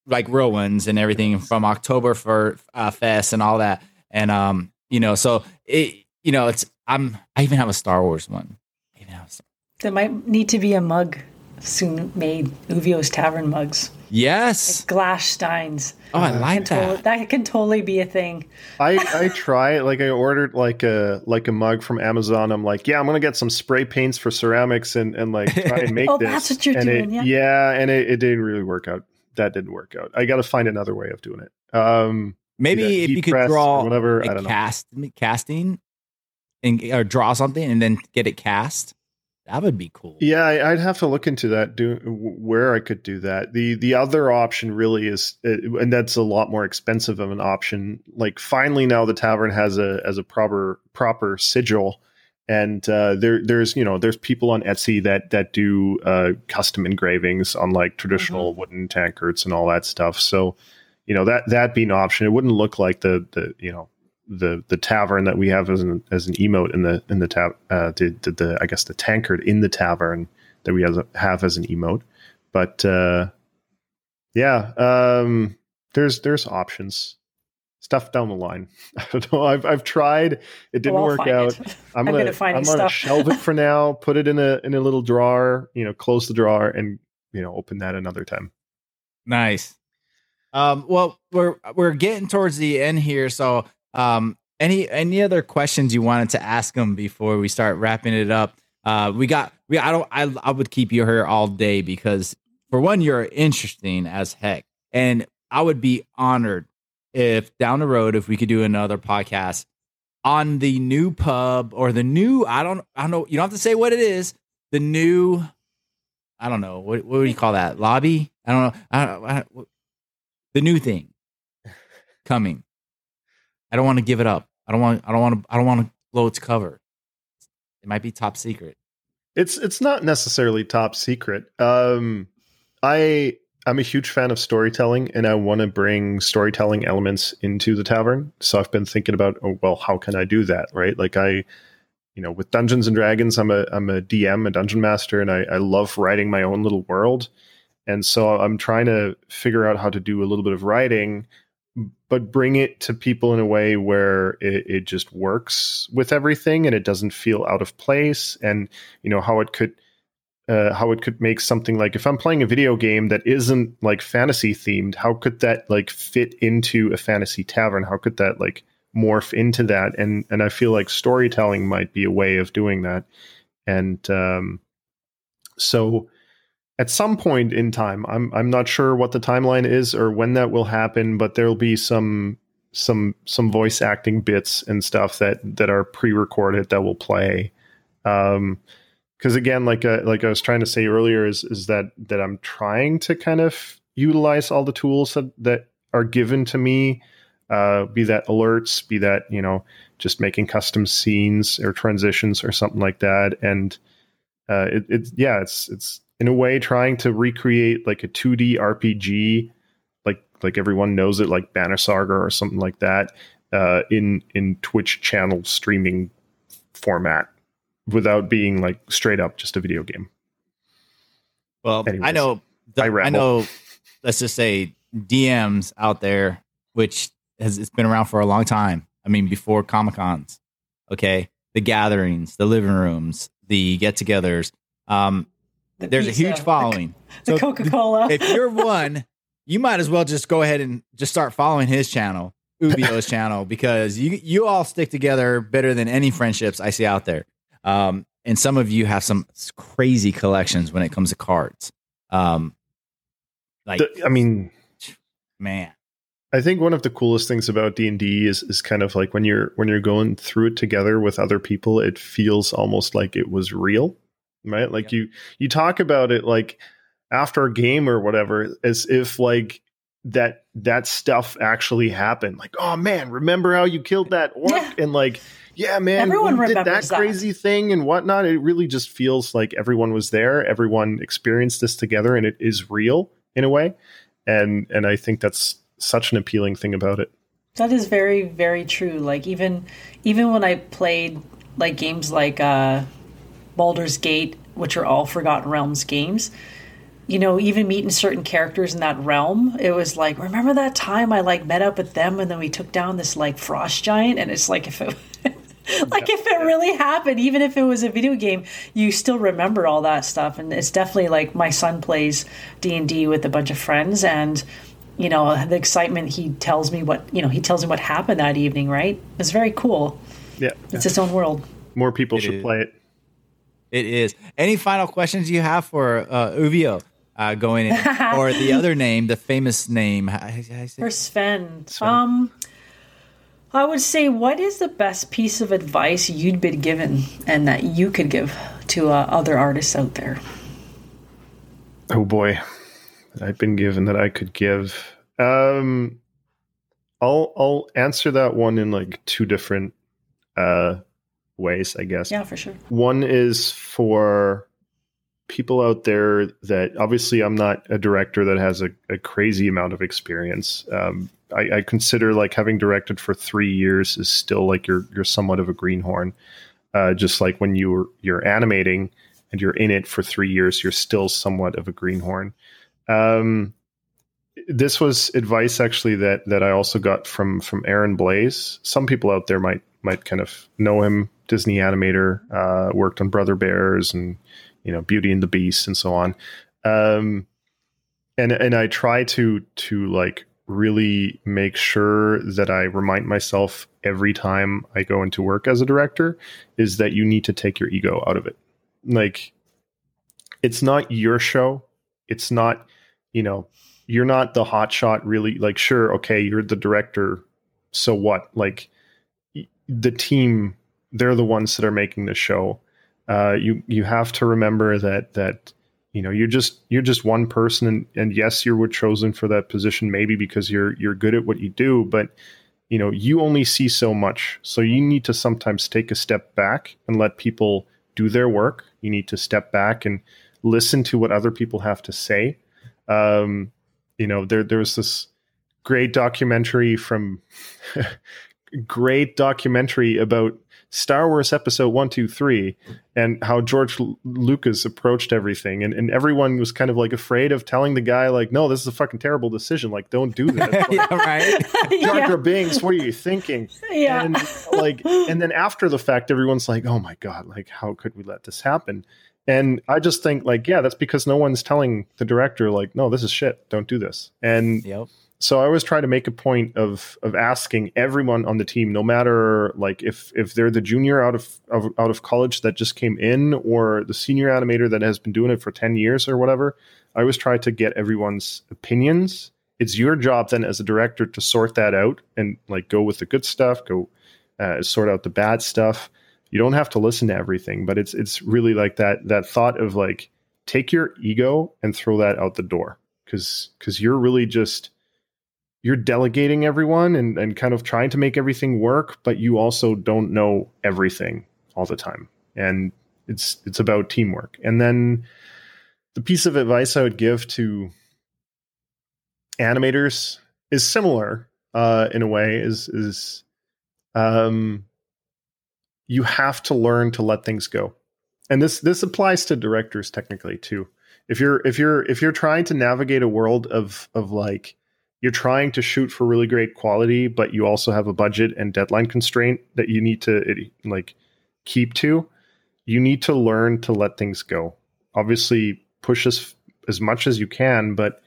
like real ones and everything from October for uh, Fest and all that. And um, you know, so it you know, it's I'm I even have a Star Wars one. I even have Star- There might need to be a mug soon made. Uvio's Tavern mugs, Yes. glass steins. Oh, I like Totally- that. that can totally be a thing. I I try like I ordered like a like a mug from Amazon. I'm like, yeah, I'm gonna get some spray paints for ceramics and and like try and make Oh, this. that's what you're and doing, It, yeah. and it, it didn't really work out. That didn't work out. I got to find another way of doing it. Um, Maybe if you could draw whatever, a I don't know. cast casting and or draw something and then get it cast, that would be cool. yeah, I, I'd have to look into that. Do where I could do that. The the other option really is, uh, and that's a lot more expensive of an option. Like finally now the tavern has a as a proper proper sigil. And uh, there there's you know there's people on Etsy that that do uh, custom engravings on like traditional wooden tankards and all that stuff. So you know that that be an option. It wouldn't look like the the you know the the tavern that we have as an as an emote in the in the tab uh, the, the the I guess the tankard in the tavern that we have, have as an emote. But uh, yeah, um, there's there's options. Stuff down the line. I don't know. I've I've tried. It didn't Well, work out. it. I'm I'm gonna, find at I'm gonna stuff. shelve it for now. Put it in a in a little drawer. You know, close the drawer and you know open that another time. Nice. Um, well, we're we're getting towards the end here, so um, any any other questions you wanted to ask them before we start wrapping it up? Uh, we got we I don't I I would keep you here all day because for one, you're interesting as heck, and I would be honored if down the road if we could do another podcast on the new pub or the new I don't I don't know you don't have to say what it is the new I don't know what what do you call that lobby? I don't know I don't, I don't, the new thing coming. I don't want to give it up. I don't want I don't want to I don't want to blow its cover. It might be top secret. It's it's not necessarily top secret. Um, I I'm a huge fan of storytelling and I want to bring storytelling elements into the tavern. So I've been thinking about, oh, well, how can I do that? Right. Like I, you know, with Dungeons and Dragons, I'm a, I'm a DM, a dungeon master, and I, I love writing my own little world. And so I'm trying to figure out how to do a little bit of writing, but bring it to people in a way where it, it just works with everything and it doesn't feel out of place. And, you know, how it could, uh, how it could make something like if I'm playing a video game that isn't like fantasy themed, how could that like fit into a fantasy tavern? How could that like morph into that? And and I feel like storytelling might be a way of doing that. And um, so at some point in time, I'm I'm not sure what the timeline is or when that will happen, but there'll be some some some voice acting bits and stuff that that are pre-recorded that will play. Um, because again like uh, like I was trying to say earlier is is that that I'm trying to kind of utilize all the tools that, that are given to me uh, be that alerts be that you know just making custom scenes or transitions or something like that. And uh, it, it's yeah it's it's in a way trying to recreate like a 2D RPG like like everyone knows it like Banner Saga or something like that uh, in in Twitch channel streaming format without being like straight up just a video game. Well, Anyways, I know, the, I, I, know. Let's just say DMs out there, which has it's been around for a long time. I mean, before Comic Cons, okay, the gatherings, the living rooms, the get-togethers. Um, the there's pizza, a huge following. The, the Coca Cola. if you're one, you might as well just go ahead and just start following his channel, Uvio's channel, because you you all stick together better than any friendships I see out there. Um, and some of you have some crazy collections when it comes to cards. Um, like, the, I mean, man, I think one of the coolest things about D and D is is kind of like when you're when you're going through it together with other people, it feels almost like it was real, right? Like you you talk about it like after a game or whatever, as if like that that stuff actually happened. Like, oh man, remember how you killed that orc? Yeah. And like yeah, man, everyone did that crazy that. thing and whatnot. It really just feels like everyone was there, everyone experienced this together, and it is real in a way. And and I think that's such an appealing thing about it. That is very very true. Like even even when I played like games like uh, Baldur's Gate, which are all Forgotten Realms games, you know, even meeting certain characters in that realm, it was like, remember that time I like met up with them and then we took down this like frost giant? And it's like if it like if it really happened, even if it was a video game, you still remember all that stuff. And it's definitely like my son plays D and D with a bunch of friends, and you know the excitement he tells me what you know he tells me what happened that evening. Right? It's very cool. Yeah, it's its own world. More people it should is. play it. It is. Any final questions you have for uh, Uvio? Uh, going in, or the other name, the famous name, for Sven. Sven. Um, I would say, what is the best piece of advice you'd been given and that you could give to uh, other artists out there? Oh boy, I've been given that I could give. Um, I'll I'll answer that one in like two different uh, ways, I guess. Yeah, for sure. One is for people out there that obviously I'm not a director that has a, a crazy amount of experience. Um, I, I, consider like having directed for three years is still like you're you're somewhat of a greenhorn. Uh, just like when you're you're animating and you're in it for three years, you're still somewhat of a greenhorn. Um, this was advice actually that that I also got from from Aaron Blaise. Some people out there might might kind of know him, Disney animator, uh, worked on Brother Bears and you know Beauty and the Beast and so on. Um, and and I try to to like really make sure that I remind myself every time I go into work as a director is that you need to take your ego out of it. Like, it's not your show. It's not, you know, you're not the hot shot really. Like, sure, okay, you're the director. So what? Like, the team, they're the ones that are making the show. Uh, you you have to remember that that you know you're just you're just one person and, and yes you were chosen for that position maybe because you're you're good at what you do but you know you only see so much. So you need to sometimes take a step back and let people do their work. You need to step back and listen to what other people have to say. Um, you know, there there was this great documentary from great documentary about Star Wars Episode One, Two, Three, and how George L- Lucas approached everything, and, and everyone was kind of like afraid of telling the guy like, "No, this is a fucking terrible decision. Like, don't do that." Like, yeah, right. Jar yeah. Binks, what are you thinking? Yeah. And like, and then after the fact, everyone's like, "Oh my god, like, how could we let this happen?" And I just think like, yeah, that's because no one's telling the director like, "No, this is shit. Don't do this." And Yep. So I always try to make a point of of asking everyone on the team, no matter like if if they're the junior out of, of out of college that just came in, or the senior animator that has been doing it for ten years or whatever. I always try to get everyone's opinions. It's your job then as a director to sort that out and like go with the good stuff, go uh, sort out the bad stuff. You don't have to listen to everything, but it's it's really like that that thought of like take your ego and throw that out the door because because you're really just you're delegating everyone and, and kind of trying to make everything work, but you also don't know everything all the time. And it's it's about teamwork. And then the piece of advice I would give to animators is similar uh, in a way. Is is um, you have to learn to let things go, and this this applies to directors technically too. If you're if you're if you're trying to navigate a world of of like you're trying to shoot for really great quality, but you also have a budget and deadline constraint that you need to like keep to. You need to learn to let things go. Obviously, push as as much as you can, but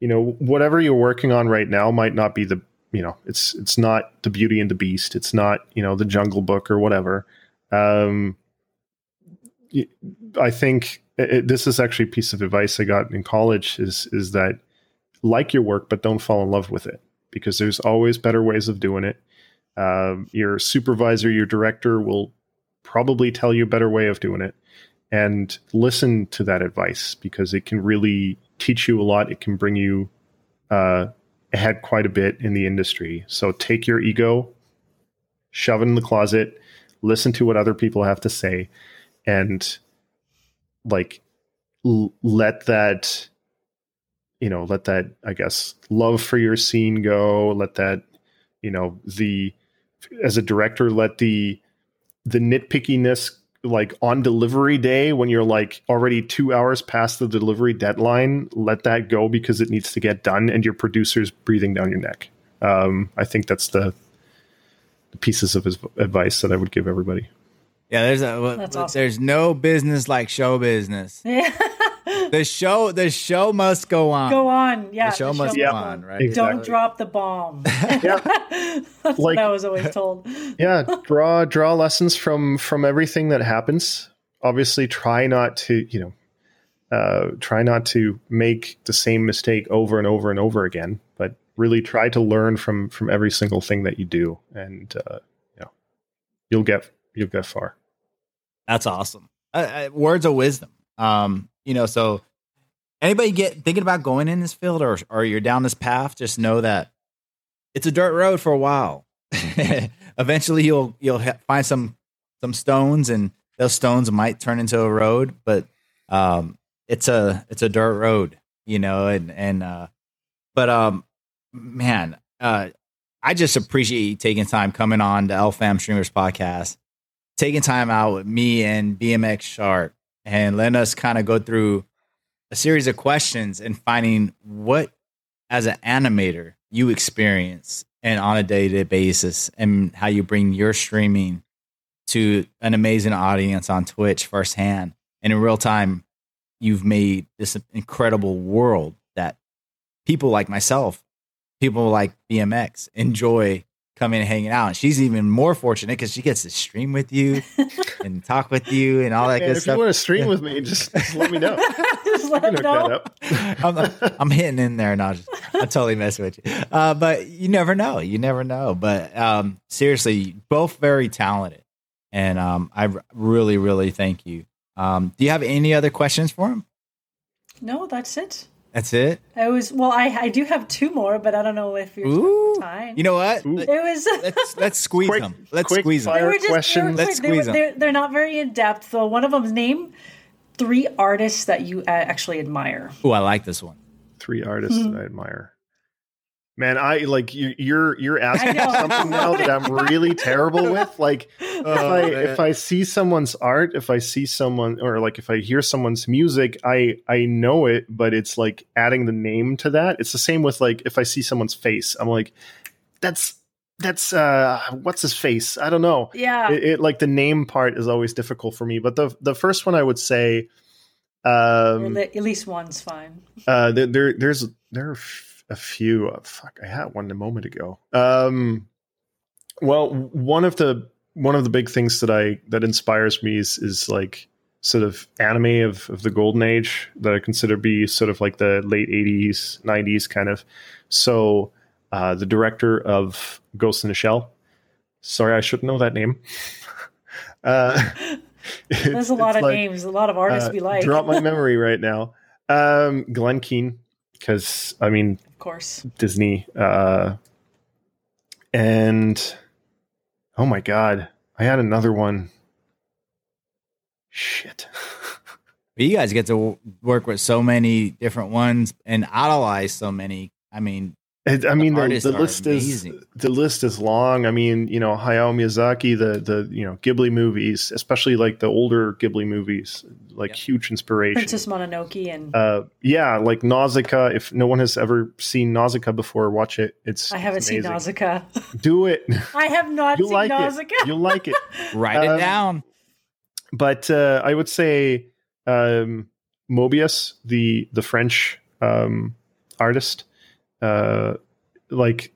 you know whatever you're working on right now might not be the you know it's it's not the Beauty and the Beast. It's not you know the Jungle Book or whatever. Um, I think it, this is actually a piece of advice I got in college. Is is that like your work, but don't fall in love with it because there's always better ways of doing it. Um, your supervisor, your director will probably tell you a better way of doing it. And listen to that advice because it can really teach you a lot. It can bring you uh, ahead quite a bit in the industry. So take your ego, shove it in the closet, listen to what other people have to say, and like l- let that you know let that i guess love for your scene go let that you know the as a director let the the nitpickiness like on delivery day when you're like already two hours past the delivery deadline let that go because it needs to get done and your producer's breathing down your neck um, i think that's the, the pieces of his advice that i would give everybody Yeah, there's a That's awesome. there's no business like show business. Yeah. The show the show must go on. Go on. Yeah. The show the must show go must on, right? Exactly. Don't drop the bomb. yeah That's Like- what I was always told. yeah draw draw lessons from from everything that happens obviously try not to you know uh, try not to make the same mistake over and over and over again but really try to learn from from every single thing that you do and uh, you know you'll get you'll get far That's awesome. Uh, uh, words of wisdom. Um, you know, so anybody get thinking about going in this field or or you're down this path, just know that it's a dirt road for a while. Eventually, you'll you'll ha- find some some stones, and those stones might turn into a road. But um, it's a it's a dirt road, you know, and and uh, but um, man, uh, I just appreciate you taking time coming on the LFAM Streamers podcast taking time out with me and BMX Shark and letting us kind of go through a series of questions and finding what, as an animator, you experience and on a day to day basis and how you bring your streaming to an amazing audience on Twitch firsthand. And in real time, you've made this incredible world that people like myself, people like BMX enjoy coming and hanging out. And she's even more fortunate because she gets to stream with you and talk with you and all that Man, good if stuff. you want to stream with me just, just let me know Just let I can them hook that know. up I'm, I'm hitting in there and I'll just, I totally mess with you. Uh, but you never know. You never know. But um, seriously, both very talented. And um, I r- really, really thank you. Um, do you have any other questions for him? No, that's it. That's it. I was well. I I do have two more, but I don't know if you're Ooh. time. You know what? Ooh. it was. Let's let's squeeze Quick- them. Let's quick squeeze them. fire. they were just, questions. They were, Let's quick. They were- squeeze 'em. they're, they're not very in depth. So one of them's name three artists that you uh, actually admire. Oh, I like this one. Three artists Mhm. that I admire. Man, I like you, you're you're asking know. something now that I'm really terrible with. Like if I if I see someone's art, if I see someone or like if I hear someone's music, I I know it, but it's like adding the name to that. It's the same with like if I see someone's face, I'm like, that's that's uh what's his face? I don't know. Yeah. It, it like the name part is always difficult for me. But the the first one I would say, um, Or the- at least one's fine. uh, there, there, there's there are f- a few. Uh, fuck, I had one a moment ago. Um, well, one of the one of the big things that I that inspires me is is like sort of anime of of the golden age that I consider be sort of like the late '80s, '90s kind of. So, uh, the director of Ghost in the Shell. Sorry, I should know that name. uh, There's a lot of like- names, a lot of artists uh, we like. Drop my memory right now. Um, Glenn Keane, because I mean of course. Disney, uh, and oh my god, I had another one. Shit. You guys get to work with so many different ones and idolize so many. I mean, It, I mean, the, artists the are list is the list is long. I mean, you know, Hayao Miyazaki, the the you know Ghibli movies, especially like the older Ghibli movies, like Yeah. huge inspiration. Princess Mononoke and uh, yeah, like Nausicaa. If no one has ever seen Nausicaa before, watch it. It's I haven't it's seen amazing. Nausicaa. Do it. I have not You'll seen like Nausicaa. it. You'll like it. write Um, it down. but uh, I would say um, Moebius, the the French um, artist, uh, like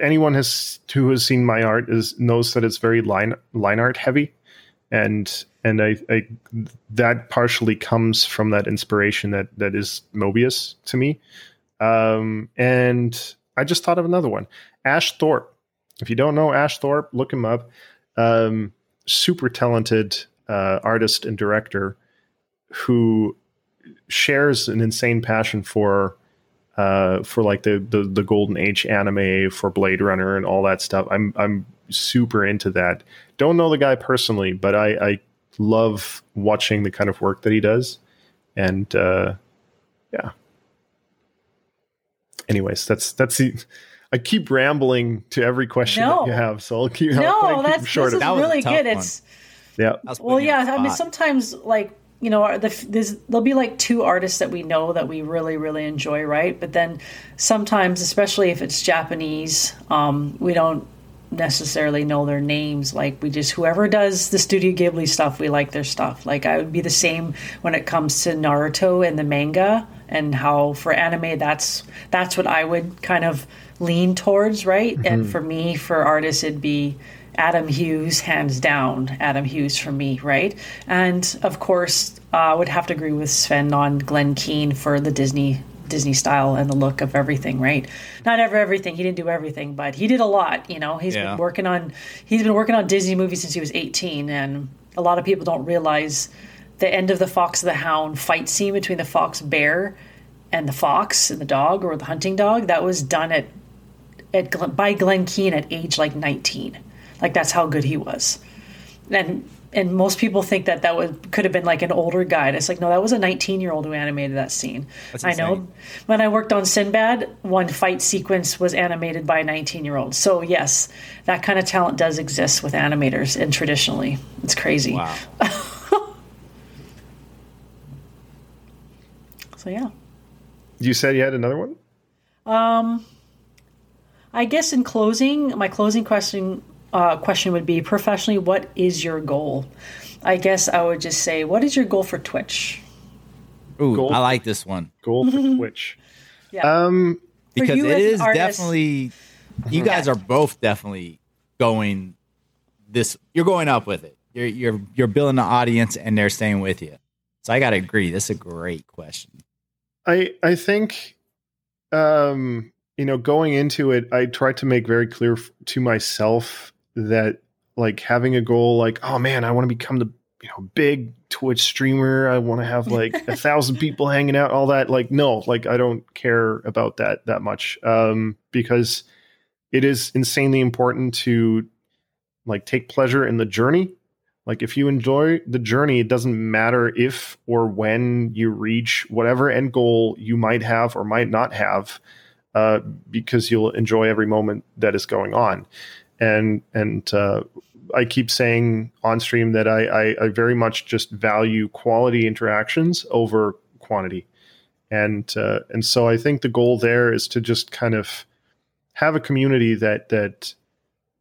anyone has who has seen my art is knows that it's very line line art heavy, and and I, I that partially comes from that inspiration that that is Moebius to me, um, and I just thought of another one, Ash Thorpe. If you don't know Ash Thorpe, look him up. Um, super talented uh, artist and director who shares an insane passion for uh, for like the, the the golden age anime for Blade Runner and all that stuff. I'm I'm super into that. Don't know the guy personally, but I, I love watching the kind of work that he does. And uh, yeah. Anyways, that's that's the. I keep rambling to every question No. that you have, so I'll keep. I'll try no, keep that's short. this is That really good. one. It's yeah. Well, putting you on yeah. I mean, sometimes like you know, the, there's there'll be like two artists that we know that we really really enjoy, right? But then sometimes, especially if it's Japanese, um, we don't necessarily know their names. Like we just whoever does the Studio Ghibli stuff, we like their stuff. Like I would be the same when it comes to Naruto and the manga and how for anime that's that's what I would kind of lean towards, right? And for me, for artists, it'd be Adam Hughes, hands down, Adam Hughes for me, right? And of course, uh, I would have to agree with Sven on Glenn Keane for the Disney Disney style and the look of everything, right? Not ever everything. He didn't do everything, but he did a lot. You know, he's Yeah. been working on he's been working on Disney movies since he was 18, and a lot of people don't realize the end of the Fox and the Hound fight scene between the fox bear and the fox and the dog or the hunting dog that was done at at Glenn, by Glenn Keane at age like 19. Like that's how good he was. And and most people think that that would could have been like an older guy. And it's like no, that was a 19 year old who animated that scene. That's I know. When I worked on Sinbad, one fight sequence was animated by a 19 year old. So yes, that kind of talent does exist with animators and traditionally, it's crazy. Wow. So yeah. You said you had another one. Um, I guess in closing, my closing question uh, question would be professionally, what is your goal? I guess I would just say, what is your goal for Twitch? Ooh, Gold. I like this one Goal for Twitch. Yeah. Um, because you it as an is artist- definitely. You guys are both definitely going this. You're going up with it. You're you're you're building an audience, and they're staying with you. So I got to agree. That's a great question. I I think um you know going into it I tried to make very clear to myself that like having a goal like oh man I want to become the you know big Twitch streamer I want to have like a thousand people hanging out all that like no like I don't care about that that much um because it is insanely important to like take pleasure in the journey Like if you enjoy the journey, it doesn't matter if or when you reach whatever end goal you might have or might not have, uh, because you'll enjoy every moment that is going on. And and uh, I keep saying on stream that I, I, I very much just value quality interactions over quantity, and uh, and so I think the goal there is to just kind of have a community that that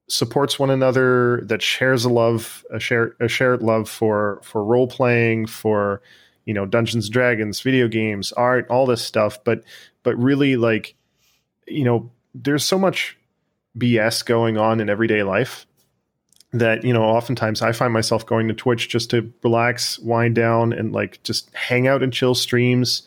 supports one another, that shares a love, a share a shared love for for role playing, for you know Dungeons and Dragons, video games, art, all this stuff. But but really like you know there's so much BS going on in everyday life that you know oftentimes i find myself going to twitch just to relax wind down and like just hang out and chill streams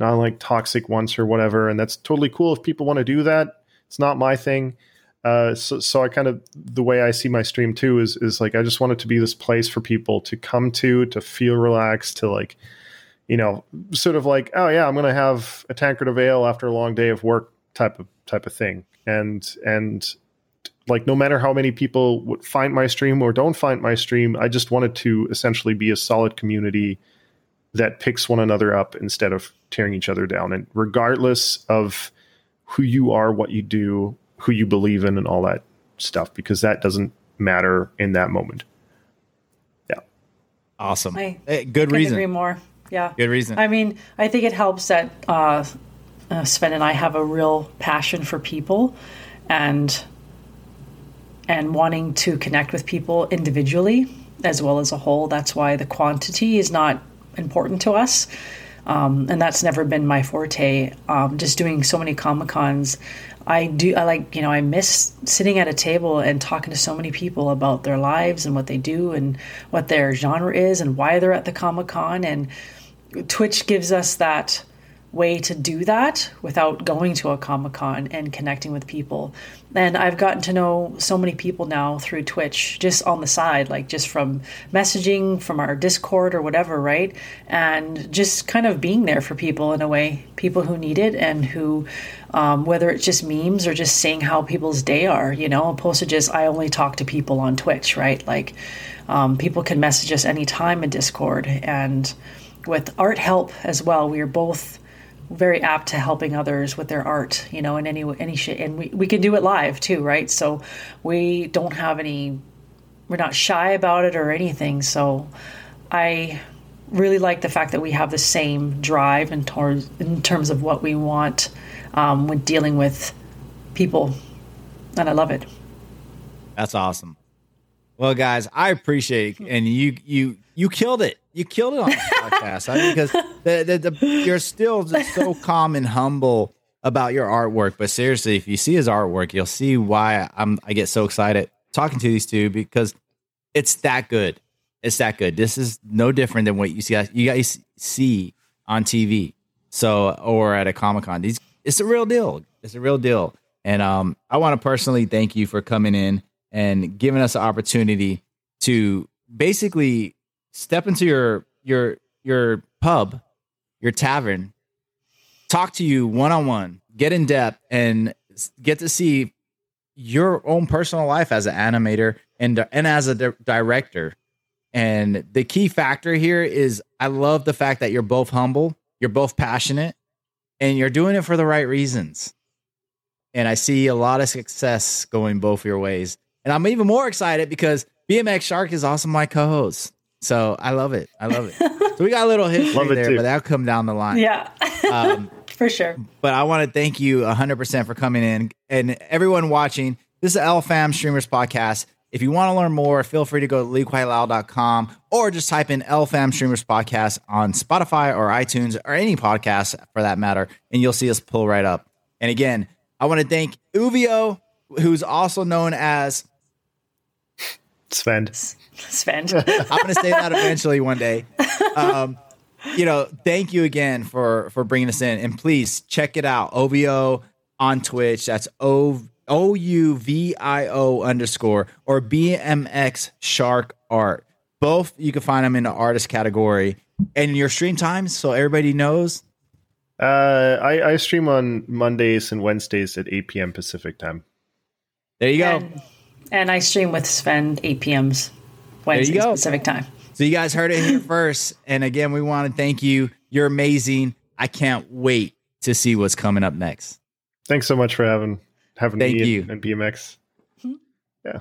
not like toxic ones or whatever and that's totally cool if people want to do that. It's not my thing. Uh, so, so i kind of the way i see my stream too is is like i just want it to be this place for people to come to to feel relaxed to like you know sort of like oh yeah i'm gonna have a tankard of ale after a long day of work type of type of thing and and like no matter how many people would find my stream or don't find my stream i just wanted to essentially be a solid community that picks one another up instead of tearing each other down and regardless of who you are what you do who you believe in and all that stuff because that doesn't matter in that moment yeah Awesome. I Hey, good Couldn't agree more. Yeah. Good reason. I mean, I think it helps that uh, uh, Sven and I have a real passion for people, and and wanting to connect with people individually as well as a whole. That's why the quantity is not important to us. Um, and that's never been my forte. Um, just doing so many comic cons, I do. I like you know I miss sitting at a table and talking to so many people about their lives and what they do and what their genre is and why they're at the comic con. And Twitch gives us that way to do that without going to a comic con and connecting with people. And I've gotten to know so many people now through Twitch, just on the side, like just from messaging from our Discord or whatever, right? And just kind of being there for people in a way, people who need it and who, um, whether it's just memes or just seeing how people's day are, you know, opposed to just, I only talk to people on Twitch, right? Like, um, people can message us anytime in Discord. And with art help as well, we are both very apt to helping others with their art, you know, in any any shit, and we we can do it live too, right? So we don't have any, we're not shy about it or anything. So I really like the fact that we have the same drive in towards in terms of what we want um, when dealing with people, and I love it. That's awesome. Well, guys, I appreciate and you you you killed it. You killed it on the podcast I mean, because the, the, the, you're still just so calm and humble about your artwork. But seriously, if you see his artwork, you'll see why I'm I get so excited talking to these two because it's that good. It's that good. This is no different than what you see you guys see on TV. So or at a Comic Con. These it's a real deal. It's a real deal. And um, I want to personally thank you for coming in and giving us the opportunity to basically step into your your your pub, your tavern, talk to you one on one, get in depth, and get to see your own personal life as an animator and and as a di- director. And the key factor here is I love the fact that you're both humble, you're both passionate, and you're doing it for the right reasons. And I see a lot of success going both your ways. And I'm even more excited because BMX Shark is also my co-host. So I love it. I love it. so we got a little history Love it there, too. but that'll come down the line. Yeah, Um, for sure. but I want to thank you 100% for coming in and everyone watching. This is LFAM Streamers Podcast. If you want to learn more, feel free to go to leaguequietloud.com or just type in LFAM Streamers Podcast on Spotify or iTunes or any podcast for that matter, and you'll see us pull right up. And again, I want to thank Uvio, who's also known as, Sven. Sven. I'm going to say that eventually one day. Um, you know, thank you again for for bringing us in, and please check it out. OVO on Twitch. That's O O U V I O underscore or BMX Shark Art. Both you can find them in the artist category. And your stream times, so everybody knows. Uh, I, I stream on Mondays and Wednesdays at 8 p.m. Pacific time. There you go. and, and I stream with Sven 8 p.m.s Wednesday go. Pacific time. So you guys heard it here first. And again, we want to thank you. You're amazing. I can't wait to see what's coming up next. Thanks so much for having having Thank me you. and, and BMX. Hmm. Yeah.